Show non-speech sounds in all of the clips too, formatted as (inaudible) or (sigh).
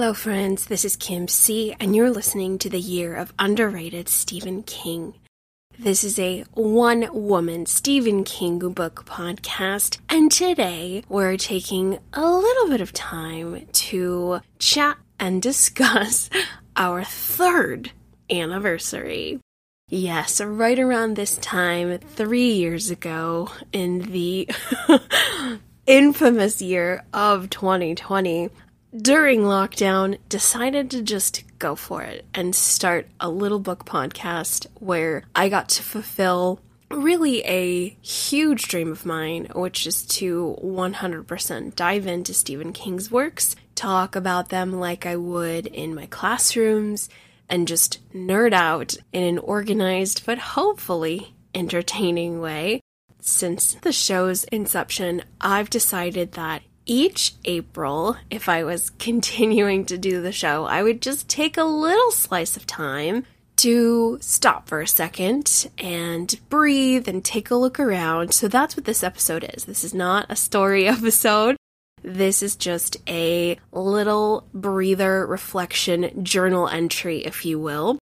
Hello, friends. This is Kim C, and you're listening to the Year of Underrated Stephen King. This is a one woman Stephen King book podcast, and today we're taking a little bit of time to chat and (laughs) discuss our third anniversary. Yes, right around this time, three years ago, in the (laughs) infamous year of 2020, during lockdown, decided to just go for it and start a little book podcast where I got to fulfill really a huge dream of mine, which is to 100% dive into Stephen King's works, talk about them like I would in my classrooms, and just nerd out in an organized but hopefully entertaining way. Since the show's inception, I've decided that each April, if I was (laughs) continuing to do the show, I would just take a little slice of time to stop for a second and breathe and take a look around. So that's what this episode is. This is not a story (laughs) episode. This is just a little breather reflection journal entry, if you will.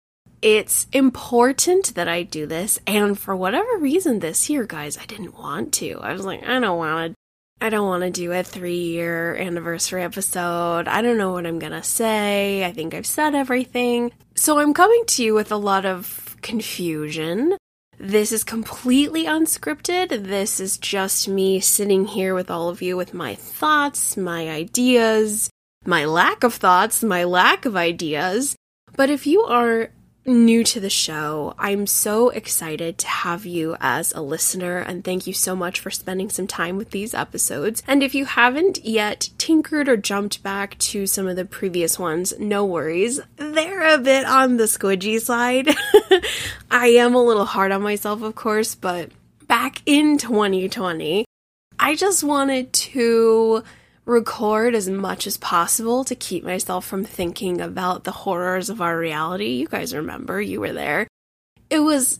It's important that I do this, and for whatever reason this year, guys, I didn't want to. I was like, I don't want to I don't want to do a three year anniversary episode. I don't know what I'm going to say. I think I've said everything. So I'm coming to you with a lot of confusion. This is completely unscripted. This is just me sitting here with all of you with my thoughts, my ideas, my lack of thoughts, my lack of ideas. But if you are new to the show, I'm so excited to have you as a listener and thank you so much for spending some time with these episodes. And if you haven't yet tinkered or jumped back to some of the previous ones, no worries. They're a bit on the squidgy side. (laughs) I am a little hard on myself, of course, but back in 2020, I just wanted to record as much as possible to keep myself from thinking about the horrors of our reality. You guys remember, you were there. It was.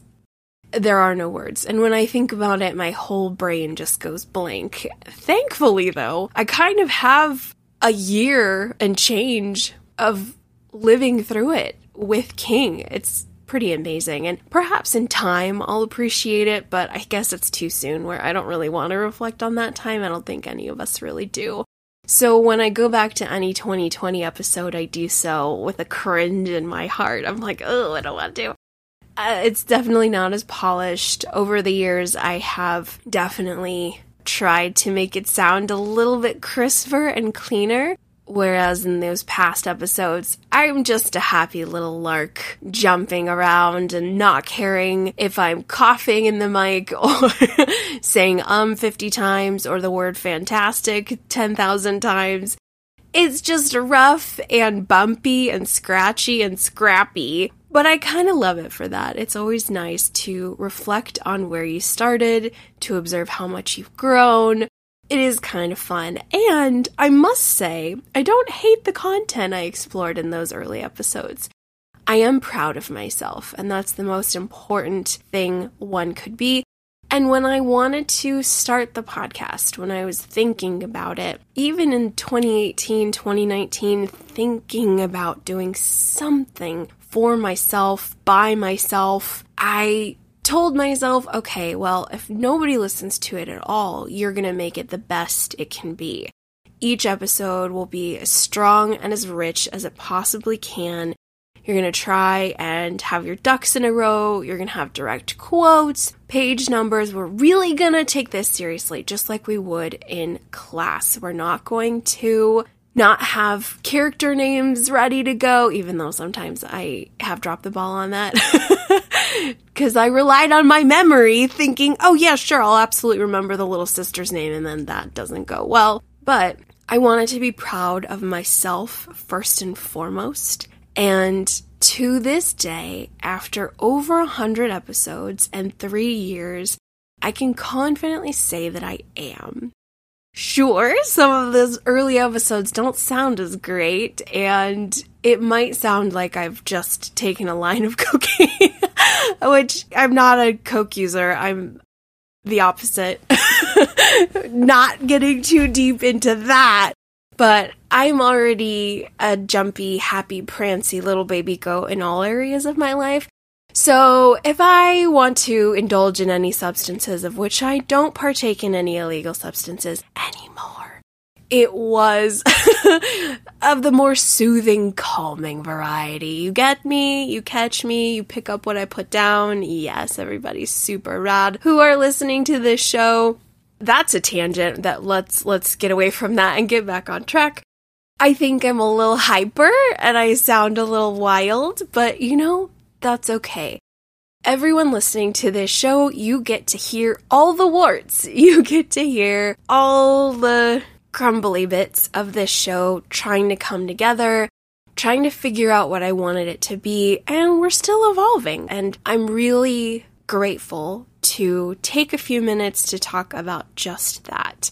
There are no words. And when I think about it, my whole brain just goes blank. Thankfully, though, I kind of have a year and change of living through it with King. It's pretty amazing. And perhaps in time I'll appreciate it, but I guess it's too soon where I don't really want to reflect on that time. I don't think any of us really do. So when I go back to any 2020 episode, I do so with a cringe in my heart. I'm like, oh, I don't want to. Uh, it's definitely not as polished. Over the years, I have definitely tried to make it sound a little bit crisper and cleaner. Whereas in those past episodes, I'm just a happy little lark jumping around and not caring if I'm coughing in the mic (laughs) or saying um 50 times or the word fantastic 10,000 times. It's just rough and bumpy and scratchy and scrappy, but I kind of love it for that. It's always nice to reflect on where you started, to observe how much you've grown, it is kind of fun. And I must say, I don't hate the content I explored in those early episodes. I am proud of myself, and that's the most important thing one could be. And when I wanted to start the podcast, when I was thinking about it, even in 2018, 2019, thinking about doing something for myself, by myself, I told myself, okay, well, if nobody listens to it at all, you're going to make it the best it can be. Each episode will be as strong and as rich as it possibly can. You're going to try and have your ducks in a row. You're going to have direct quotes, page numbers. We're really going to take this seriously, just like we would in class. We're not going to not have character names ready to go, even though sometimes I have dropped the ball on that. (laughs) Because I relied on my memory thinking, oh, yeah, sure, I'll absolutely remember the little sister's name, and then that doesn't go well. But I wanted to be proud of myself first and foremost. And to this day, after over a hundred episodes and three years, I can confidently say that I am. Sure, some of those early episodes don't sound as great, and it might sound like I've just taken a line of (laughs) cocaine, which I'm not a coke user. I'm the opposite. (laughs) not getting too deep into that. but I'm already a jumpy, happy, prancy little baby goat in all areas of my life. So, if I want to indulge in any substances, of which I don't partake in any illegal substances anymore, it was (laughs) of the more soothing, calming variety. You get me, you catch me, you pick up what I put down. Yes, everybody's super rad who are listening to this show. That's a tangent that let's let's get away from that and get back on track. I think I'm a little hyper and I sound a little wild, but you know, that's okay. Everyone listening to this show, you get to hear all the warts. (laughs) You get to hear all the crumbly bits of this show trying to come together, trying to figure out what I wanted it to be, and we're still evolving. And I'm really grateful to take a few minutes to talk about just that.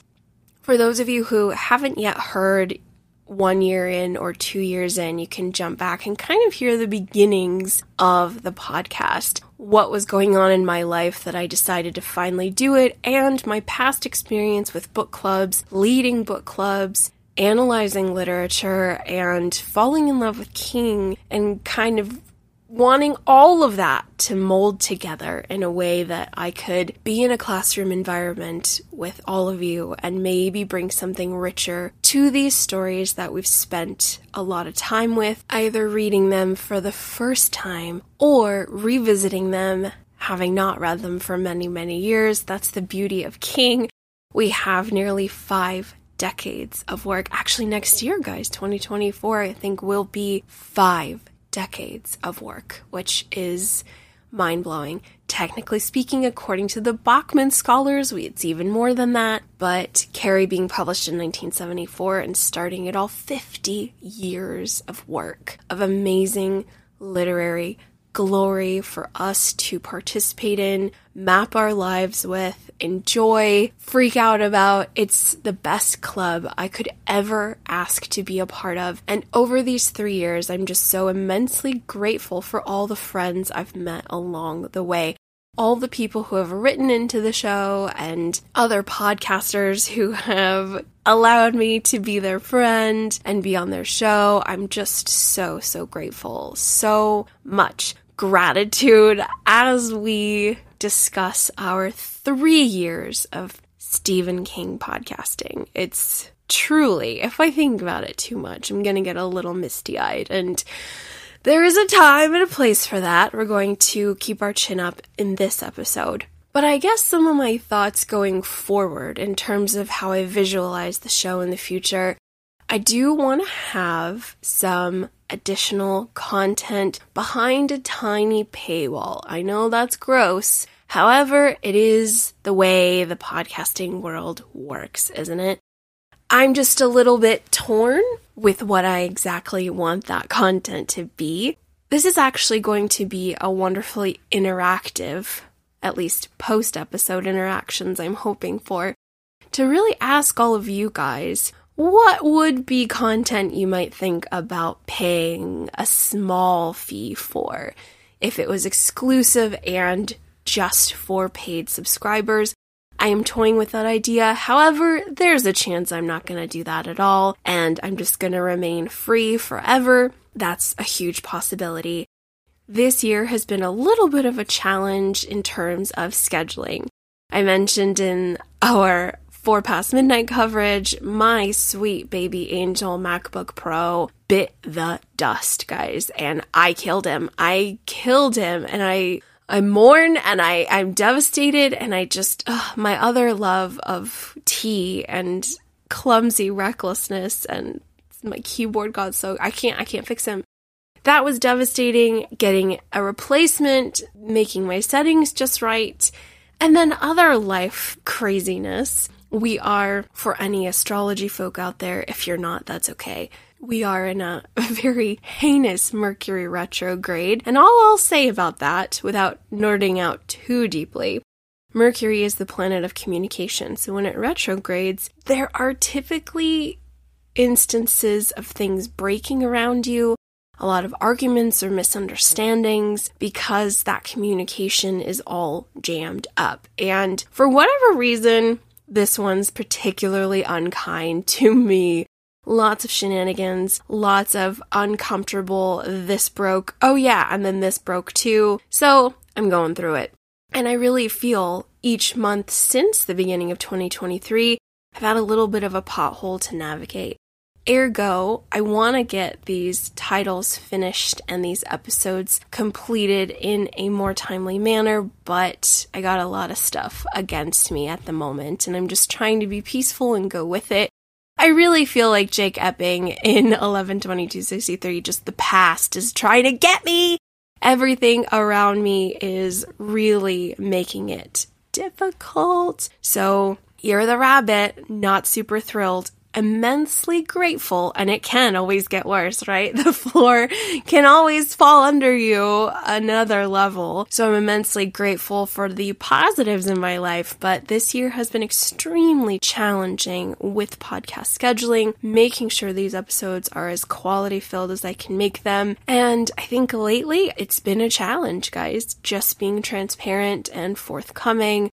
For those of you who haven't yet heard one year in or two years in, you can jump back and kind of hear the beginnings of the podcast. What was going on in my life that I decided to finally do it, and my past experience with book clubs, leading book clubs, analyzing literature, and falling in love with King, and kind of wanting all of that to mold together in a way that I could be in a classroom environment with all of you and maybe bring something richer to these stories that we've spent a lot of time with, either reading them for the first time or revisiting them, having not read them for many, many years. That's the beauty of King. We have nearly five decades of work. Actually, next year, guys, 2024, I think will be five decades of work, which is mind blowing. Technically speaking, according to the Bachman scholars, it's even more than that. But Carrie being published in 1974 and starting it all 50 years of work, of amazing literary glory for us to participate in, map our lives with, enjoy, freak out about. It's the best club I could ever ask to be a part of. And over these three years, I'm just so immensely grateful for all the friends I've met along the way. All the people who have written into the show and other podcasters who have allowed me to be their friend and be on their show. I'm just so, so grateful. So much gratitude as we discuss our three years of Stephen King podcasting. It's truly, if I think about it too much, I'm going to get a little misty eyed. And there is a time and a place for that. We're going to keep our chin up in this episode. But I guess some of my thoughts going forward in terms of how I visualize the show in the future, I do want to have some additional content behind a tiny paywall. I know that's gross. However, it is the way the podcasting world works, isn't it? I'm just a little bit torn with what I exactly want that content to be. This is actually going to be a wonderfully interactive, at least post episode interactions I'm hoping for, to really ask all of you guys what would be content you might think about paying a small fee for if it was exclusive and just for paid subscribers? I am toying with that idea. However, there's a chance I'm not going to do that at all, and I'm just going to remain free forever. That's a huge possibility. This year has been a little bit of a challenge in terms of scheduling. I mentioned in our Four Past Midnight coverage, my sweet baby angel MacBook Pro bit the dust, guys, and I killed him. I killed him, and I I mourn and I I'm devastated, and I just ugh, my other love of tea and clumsy recklessness and my keyboard got so I can't I can't fix him. That was devastating. Getting a replacement, making my settings just right, and then other life craziness we are, for any astrology folk out there, if you're not, that's okay. We are in a, (laughs) very heinous Mercury retrograde, and all I'll say about that, without nerding out too deeply, Mercury is the planet of communication, so when it retrogrades, there are typically instances of things breaking around you, a lot of arguments or misunderstandings because that communication is all jammed up. And for whatever reason, this one's particularly unkind to me lots of shenanigans, lots of uncomfortable, this broke, oh yeah, and then this broke too. So I'm going through it. And I really feel each month since the beginning of 2023, I've had a little bit of a pothole to navigate. Ergo, I want to get these titles finished and these episodes completed in a more timely manner, but I got a lot of stuff against me at the moment, and I'm just trying to be peaceful and go with it. I really feel like Jake Epping in (laughs) 11/22/63, just the past is trying to get me. Everything around me is really making it difficult. So, you're the rabbit, not super thrilled immensely grateful, and it can always get worse, right? (laughs) The floor can always fall under you another level. So I'm immensely grateful for the positives in my life, but this year has been extremely challenging with podcast scheduling, making sure these episodes are as quality filled as I can make them. And I think lately it's been a challenge, guys, just being transparent and forthcoming.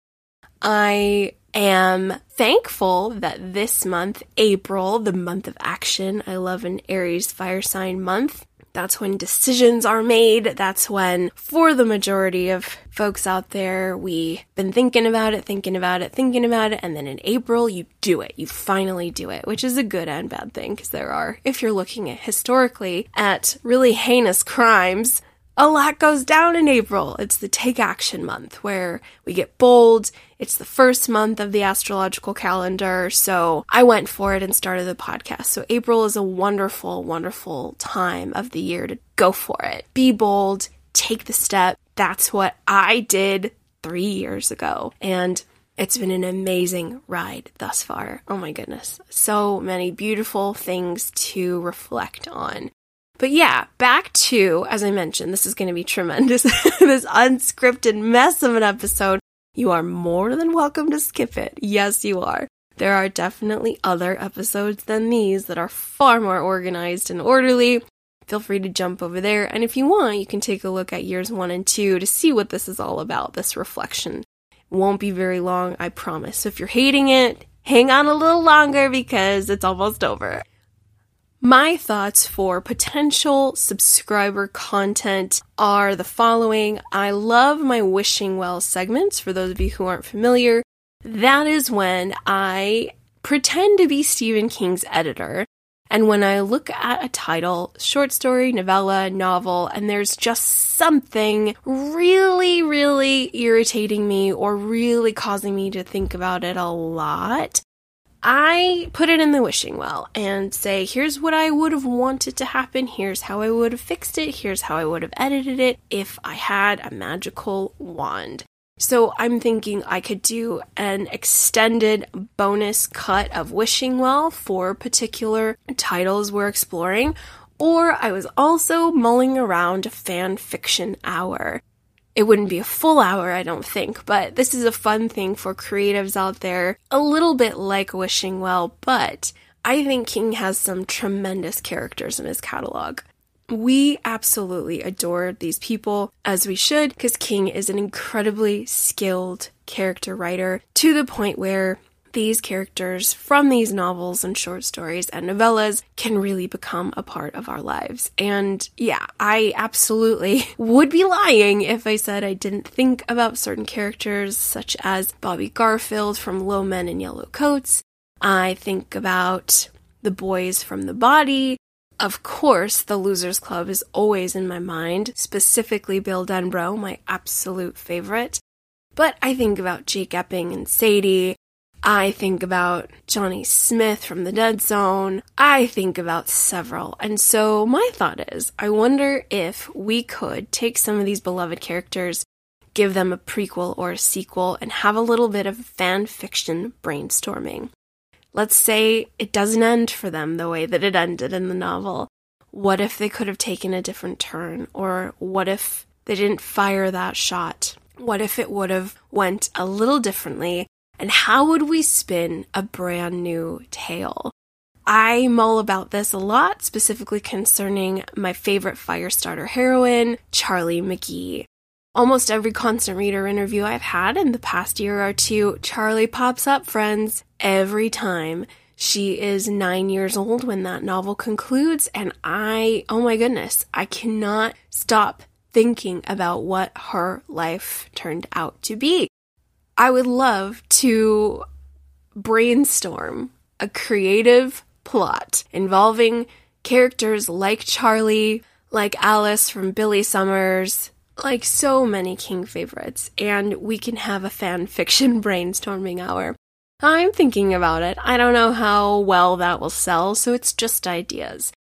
I am thankful that this month, April, the month of action, I love an Aries fire sign month. That's when decisions are made. That's when, for the majority of folks out there, we've been thinking about it, thinking about it, thinking about it, and then in April, you do it. You finally do it, which is a good and bad thing because there are, if you're looking at historically at really heinous crimes, a lot goes down in April. It's the take action month where we get bold. It's the first month of the astrological calendar. So I went for it and started the podcast. So April is a wonderful, wonderful time of the year to go for it. Be bold, take the step. That's what I did three years ago. And it's been an amazing ride thus far. Oh my goodness. So many beautiful things to reflect on. But yeah, back to, as I mentioned, this is going to be tremendous. (laughs) this unscripted mess of an episode. You are more than welcome to skip it. Yes, you are. There are definitely other episodes than these that are far more organized and orderly. Feel free to jump over there. And if you want, you can take a look at years one and two to see what this is all about, this reflection. Won't be very long, I promise. So if you're hating it, hang on a little longer because it's almost over. My thoughts for potential subscriber content are the following. I love my wishing well segments. For those of you who aren't familiar, that is when I pretend to be Stephen King's editor. And when I look at a title, short story, novella, novel, and there's just something really, really irritating me or really causing me to think about it a lot, I put it in the wishing well and say, here's what I would have wanted to happen, here's how I would have fixed it, here's how I would have edited it if I had a magical wand. So I'm thinking I could do an extended bonus cut of Wishing Well for particular titles we're exploring, or I was also mulling around fan fiction hour. It wouldn't be a full hour, I don't think, but this is a fun thing for creatives out there, a little bit like Wishing Well, but I think King has some tremendous characters in his catalog. We absolutely adore these people, as we should, because King is an incredibly skilled character writer to the point where these characters from these novels and short stories and novellas can really become a part of our lives. And yeah, I absolutely (laughs) would be lying if I said I didn't think about certain characters, such as Bobby Garfield from Low Men in Yellow Coats. I think about the boys from the body. Of course, the Losers Club is always in my mind, specifically Bill Denbrough, my absolute favorite. But I think about Jake Epping and Sadie. I think about Johnny Smith from the Dead Zone. I think about several. And so my thought is I wonder if we could take some of these beloved characters, give them a prequel or a sequel, and have a little bit of fan fiction brainstorming. Let's say it doesn't end for them the way that it ended in the novel. What if they could have taken a different turn? Or what if they didn't fire that shot? What if it would have went a little differently and how would we spin a brand new tale? I mull about this a lot, specifically concerning my favorite Firestarter heroine, Charlie McGee. Almost every constant reader interview I've had in the past year or two, Charlie pops up, friends, every time. She is nine years old when that novel concludes, and I, oh my goodness, I cannot stop thinking about what her life turned out to be. I would love to brainstorm a creative plot involving characters like Charlie, like Alice from Billy Summers, like so many King favorites, and we can have a fan (laughs) fiction brainstorming hour. I'm thinking about it. I don't know how well that will sell, so it's just ideas.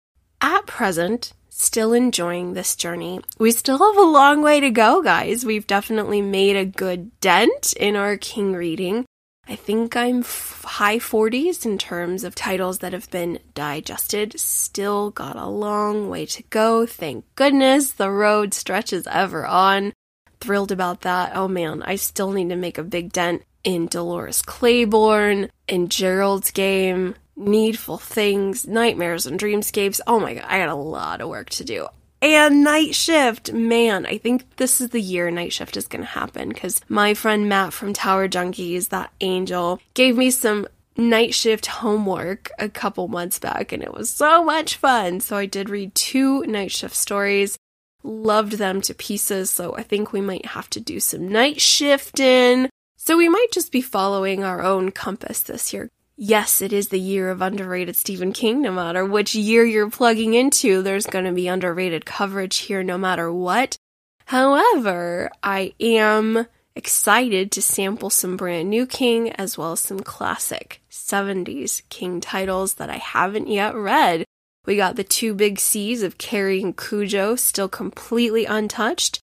At present, still enjoying this journey. We still have a long way to go, guys. We've definitely made a good dent in our King reading. I think I'm f- high 40s in terms of titles that have been digested. Still got a long way to go. Thank goodness the road stretches ever on. Thrilled about that. Oh man, I still need to make a big dent in Dolores Claiborne, in Gerald's game, Needful Things, Nightmares and Dreamscapes. Oh my god, I got a lot of work to do. And Night Shift, man, I think this is the year Night Shift is going to happen because my friend Matt from Tower Junkies, that angel, gave me some night shift homework a couple months back and it was so much fun. So I did read two night shift stories, loved them to pieces. So I think we might have to do some night shifting. So we might just be following our own compass this year. Yes, it is the year of underrated Stephen King. No matter which year you're plugging into, there's going to be underrated coverage here no matter what. However, I am excited to sample some brand new King as well as some classic 70s King titles that I haven't yet read. We got the two big C's of Carrie and Cujo still completely untouched.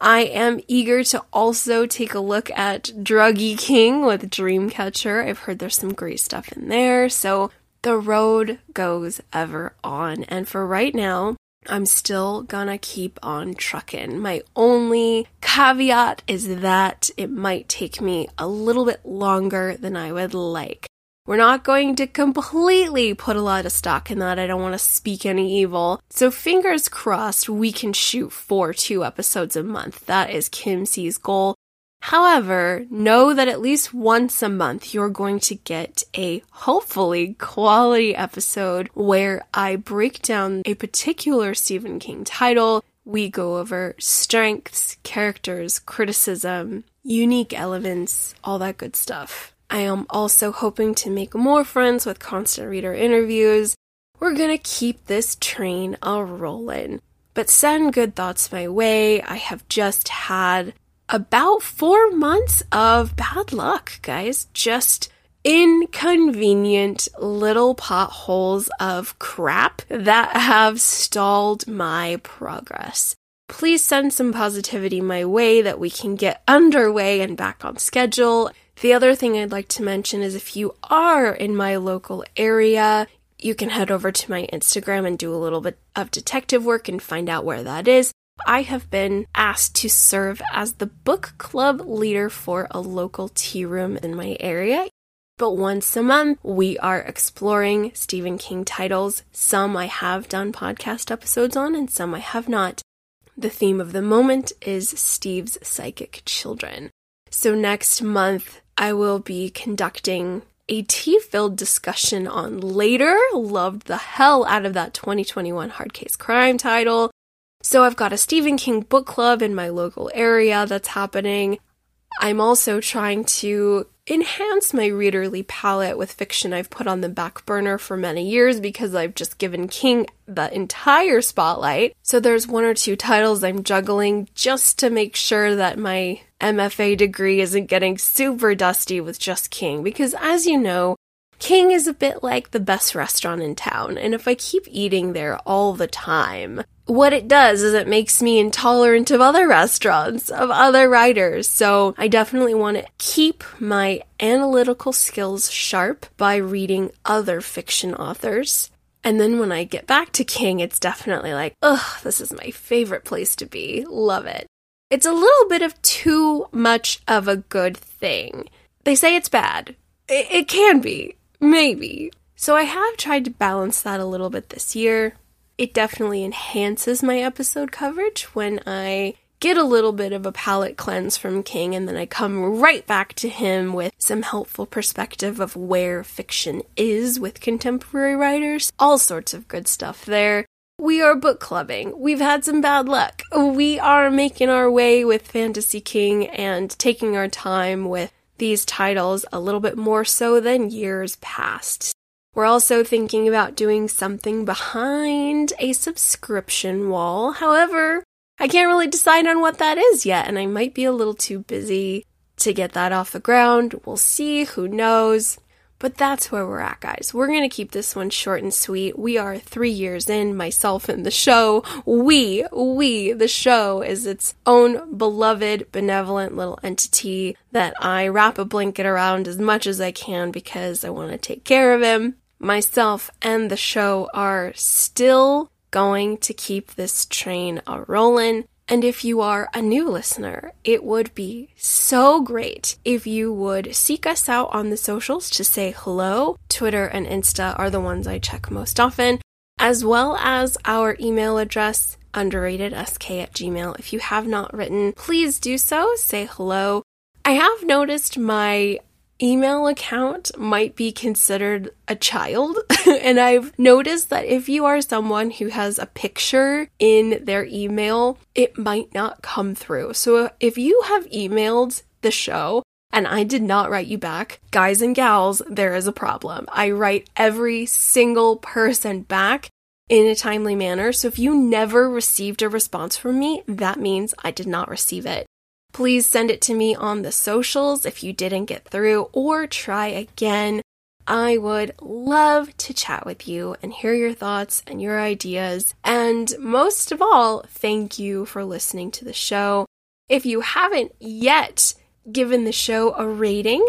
I am eager to also take a look at Druggy King with Dreamcatcher. I've heard there's some great stuff in there. So the road goes ever on. And for right now, I'm still gonna keep on trucking. My only caveat is that it might take me a little bit longer than I would like. We're not going to completely put a lot of stock in that. I don't want to speak any evil. So fingers crossed we can shoot for two episodes a month. That is Kim C's goal. However, know that at least once a month you're going to get a hopefully quality episode where I break down a particular Stephen King title. We go over strengths, characters, criticism, unique elements, all that good stuff. I am also hoping to make more friends with constant reader interviews. We're gonna keep this train a rollin'. But send good thoughts my way. I have just had about four months of bad luck, guys. Just inconvenient little potholes of crap that have stalled my progress. Please send some positivity my way that we can get underway and back on schedule. The other thing I'd like to mention is if you are in my local area, you can head over to my Instagram and do a little bit of detective work and find out where that is. I have been asked to serve as the book club leader for a local tea room in my area. But once a month, we are exploring Stephen King titles. Some I have done podcast episodes on, and some I have not. The theme of the moment is Steve's Psychic Children. So next month, I will be conducting a tea filled discussion on later. Loved the hell out of that 2021 hard case crime title. So I've got a Stephen King book club in my local area that's happening. I'm also trying to enhance my readerly palette with fiction I've put on the back burner for many years because I've just given King the entire spotlight. So there's one or two titles I'm juggling just to make sure that my MFA degree isn't getting super dusty with just King because as you know, King is a bit like the best restaurant in town, and if I keep eating there all the time, what it does is it makes me intolerant of other restaurants, of other writers. So I definitely want to keep my analytical skills sharp by reading other fiction authors. And then when I get back to King, it's definitely like, ugh, this is my favorite place to be. Love it. It's a little bit of too much of a good thing. They say it's bad. It, it can be. Maybe. So I have tried to balance that a little bit this year it definitely enhances my episode coverage when I get a little bit of a palate cleanse from King, and then I come right back to him with some helpful perspective of where fiction is with contemporary writers. All sorts of good stuff there. We are book clubbing. We've had some bad luck. We are making our way with Fantasy King and taking our time with these titles a little bit more so than years past. We're also thinking about doing something behind a subscription wall. However, I can't really decide on what that is yet, and I might be a little too busy to get that off the ground. We'll see, who knows. But that's where we're at, guys. We're going to keep this one short and sweet. We are three years in, myself and the show. We, we, the show is its own beloved, benevolent little entity that I wrap a blanket around as much as I can because I want to take care of him. Myself and the show are still going to keep this train a rolling. And if you are a new listener, it would be so great if you would seek us out on the socials to say hello. Twitter and Insta are the ones I check most often, as well as our email address, underratedsk at gmail. If you have not written, please do so. Say hello. I have noticed my email account might be considered a child. (laughs) and I've noticed that if you are someone who has a picture in their email, it might not come through. So if you have emailed the show and I did not write you back, guys and gals, there is a problem. I write every single person back in a timely manner. So if you never received a response from me, that means I did not receive it. Please send it to me on the socials if you didn't get through or try again. I would love to chat with you and hear your thoughts and your ideas. And most of all, thank you for listening to the show. If you haven't yet given the show a rating,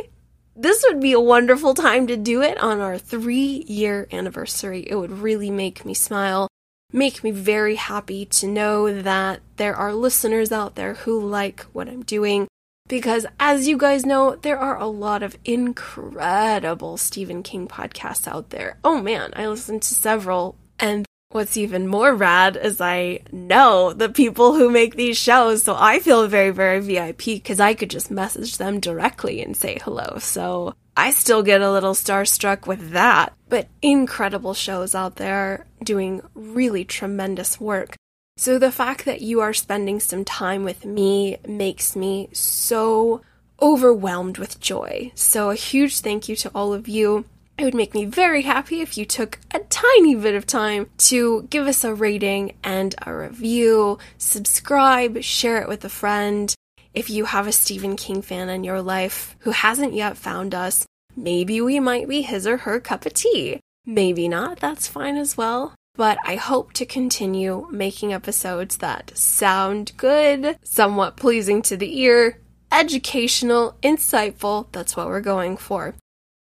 this would be a wonderful time to do it on our three year anniversary. It would really make me smile make me very happy to know that there are listeners out there who like what I'm doing. Because as you guys know, there are a lot of incredible Stephen King podcasts out there. Oh man, I listen to several. And what's even more rad is I know the people who make these shows. So I feel very, very VIP because I could just message them directly and say hello. So I still get a little starstruck with that. But incredible shows out there doing really tremendous work. So the fact that you are spending some time with me makes me so overwhelmed with joy. So a huge thank you to all of you. It would make me very happy if you took a tiny bit of time to give us a rating and a review, subscribe, share it with a friend. If you have a Stephen King fan in your life who hasn't yet found us, maybe we might be his or her cup of tea. Maybe not, that's fine as well. But I hope to continue making episodes that sound good, somewhat pleasing to the ear, educational, insightful. That's what we're going for.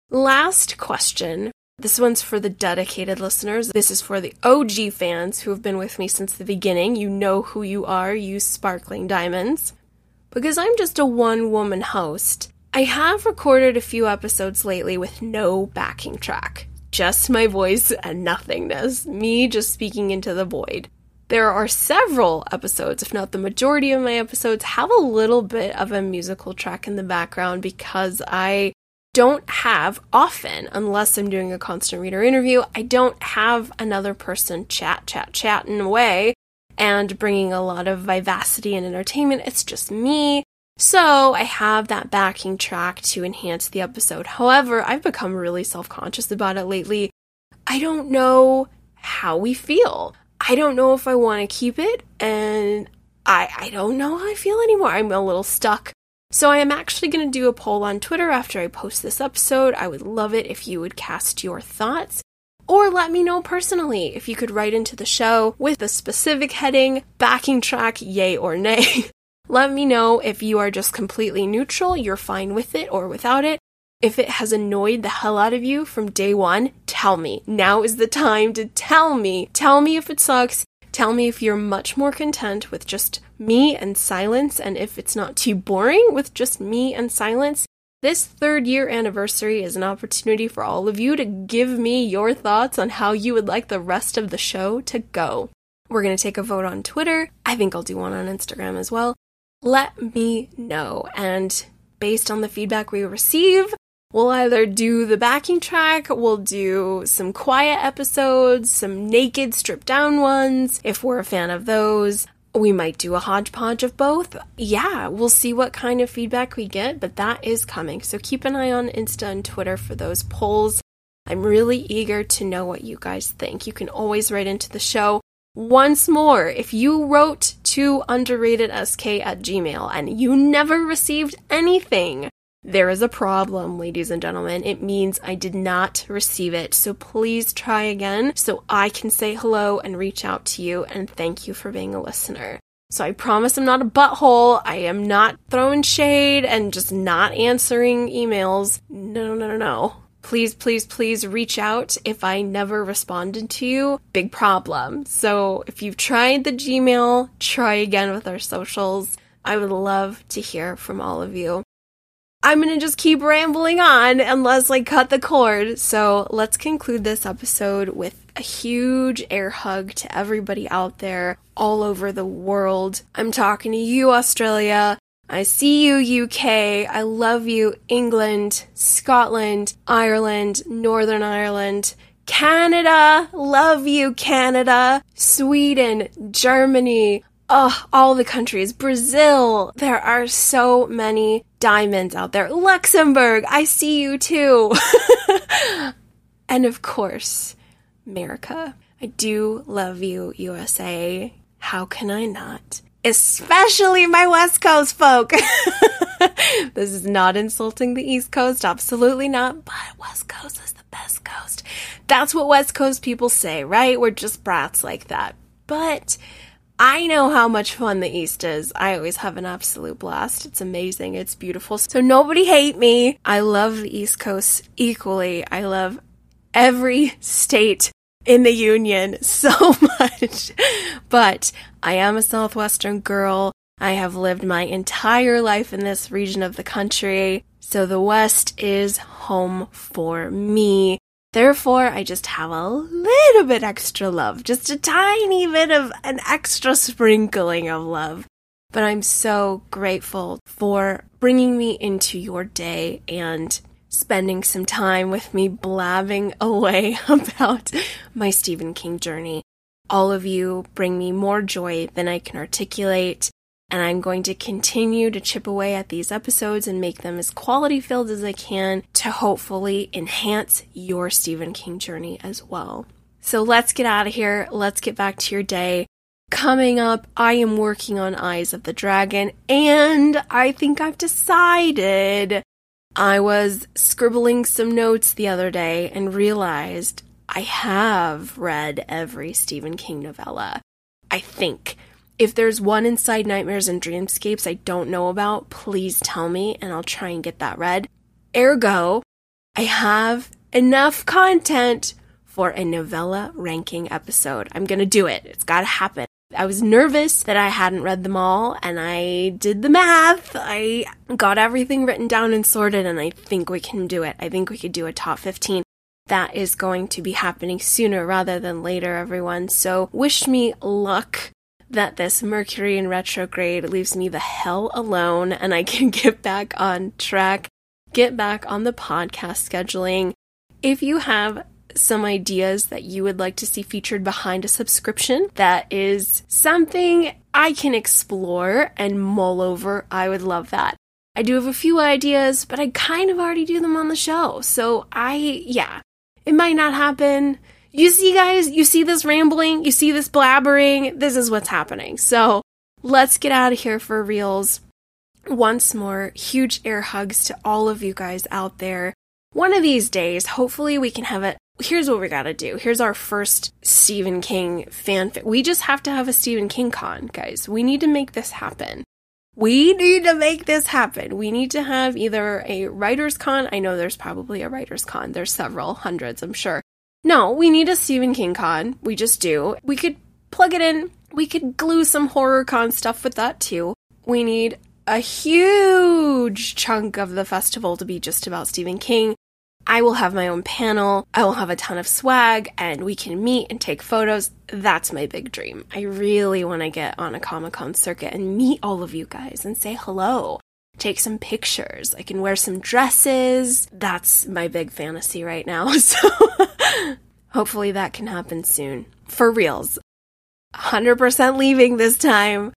Last question. This one's for the dedicated listeners. This is for the OG fans who have been with me since the beginning. You know who you are, you sparkling diamonds because I'm just a one woman host, I have recorded a few episodes lately with no backing track. Just my voice and nothingness, me just speaking into the void. There are several episodes, if not the majority of my episodes, have a little bit of a musical track in the background because I don't have often, unless I'm doing a constant reader interview, I don't have another person chat, chat, chatting away and bringing a lot of vivacity and entertainment. It's just me. So I have that backing track to enhance the episode. However, I've become really self conscious about it lately. I don't know how we feel. I don't know if I want to keep it, and I, I don't know how I feel anymore. I'm a little stuck. So I am actually going to do a poll on Twitter after I post this episode. I would love it if you would cast your thoughts. Or let me know personally if you could write into the show with a specific heading, backing track, yay or nay. (laughs) let me know if you are just completely neutral, you're fine with it or without it. If it has annoyed the hell out of you from day one, tell me. Now is the time to tell me. Tell me if it sucks. Tell me if you're much more content with just me and silence, and if it's not too boring with just me and silence. This third year anniversary is an opportunity for all of you to give me your thoughts on how you would like the rest of the show to go. We're going to take a vote on Twitter. I think I'll do one on Instagram as well. Let me know. And based on the feedback we receive, we'll either do the backing track, we'll do some quiet episodes, some naked, stripped down ones, if we're a fan of those. We might do a hodgepodge of both. Yeah, we'll see what kind of feedback we get, but that is coming. So keep an eye on Insta and Twitter for those polls. I'm really eager to know what you guys think. You can always write into the show. Once more, if you wrote to underratedsk at gmail and you never received anything, there is a problem, ladies and gentlemen. It means I did not receive it. So please try again so I can say hello and reach out to you and thank you for being a listener. So I promise I'm not a butthole. I am not throwing shade and just not answering emails. No, no, no, no. Please, please, please reach out if I never responded to you. Big problem. So if you've tried the Gmail, try again with our socials. I would love to hear from all of you. I'm gonna just keep rambling on unless I cut the cord. So let's conclude this episode with a huge air hug to everybody out there all over the world. I'm talking to you, Australia. I see you, UK. I love you, England, Scotland, Ireland, Northern Ireland. Canada, love you, Canada, Sweden, Germany, oh, all the countries, Brazil. There are so many diamonds out there. Luxembourg, I see you too. (laughs) and of course, America. I do love you, USA. How can I not? Especially my West Coast folk. (laughs) this is not insulting the East Coast, absolutely not, but West Coast is the best coast. That's what West Coast people say, right? We're just brats like that. But I know how much fun the East is. I always have an absolute blast. It's amazing. It's beautiful. So nobody hate me. I love the East Coast equally. I love every state in the Union (laughs) so much. But I am a Southwestern girl. I have lived my entire life in this region of the country. So the West is home for me. Therefore, I just have a little bit extra love, just a tiny bit of an extra sprinkling of love. But I'm so grateful for bringing me into your day and spending some time with me blabbing (laughs) away about my Stephen King journey. All of you bring me more joy than I can articulate, and I'm going to continue to chip away at these episodes and make them as quality filled as I can to hopefully enhance your Stephen King journey as well. So let's get out of here. Let's get back to your day. Coming up, I am working on Eyes of the Dragon, and I think I've decided. I was scribbling some notes the other day and realized I have read every Stephen King novella. I think. If there's one inside Nightmares and Dreamscapes I don't know about, please tell me and I'll try and get that read. Ergo, I have enough content for a novella ranking episode. I'm gonna do it. It's gotta happen. I was nervous that I hadn't read them all, and I did the math. I got everything written down and sorted, and I think we can do it. I think we could do a top 15. That is going to be happening sooner rather than later, everyone. So wish me luck that this Mercury in retrograde leaves me the hell alone and I can (laughs) get back on track, get back on the podcast scheduling. If you have some ideas that you would like to see featured behind a subscription, that is something I can explore and mull over. I would love that. I do have a few ideas, but I kind of already do them on the show. So I, yeah, it might not happen you see, guys, you see this rambling, you see this blabbering, this is what's happening. So let's get out of here for reals. Once more, huge air hugs to all of you guys out there. One of these days, hopefully, we can have it. Here's what we gotta do. Here's our first Stephen King fanfic. We just have to have a Stephen King con, guys. We need to make this happen. We need to make this happen. We need to have either a writer's con. I know there's probably a writer's con. There's several hundreds, I'm sure. No, we need a Stephen King con. We just do. We could plug it in. We could glue some horror con stuff with that too. We need a huge chunk of the festival to be just about Stephen King. I will have my own panel. I will have a ton of swag and we can meet and take photos. That's my big dream. I really want to get on a Comic Con circuit and meet all of you guys and say hello. Take some pictures. I can wear some dresses. That's my big fantasy right now. (laughs) So hopefully that can happen soon. For reals. 100% leaving this time.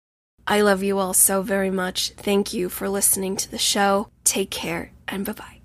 I love you all so very much. Thank you for listening to the show. Take care and bye bye.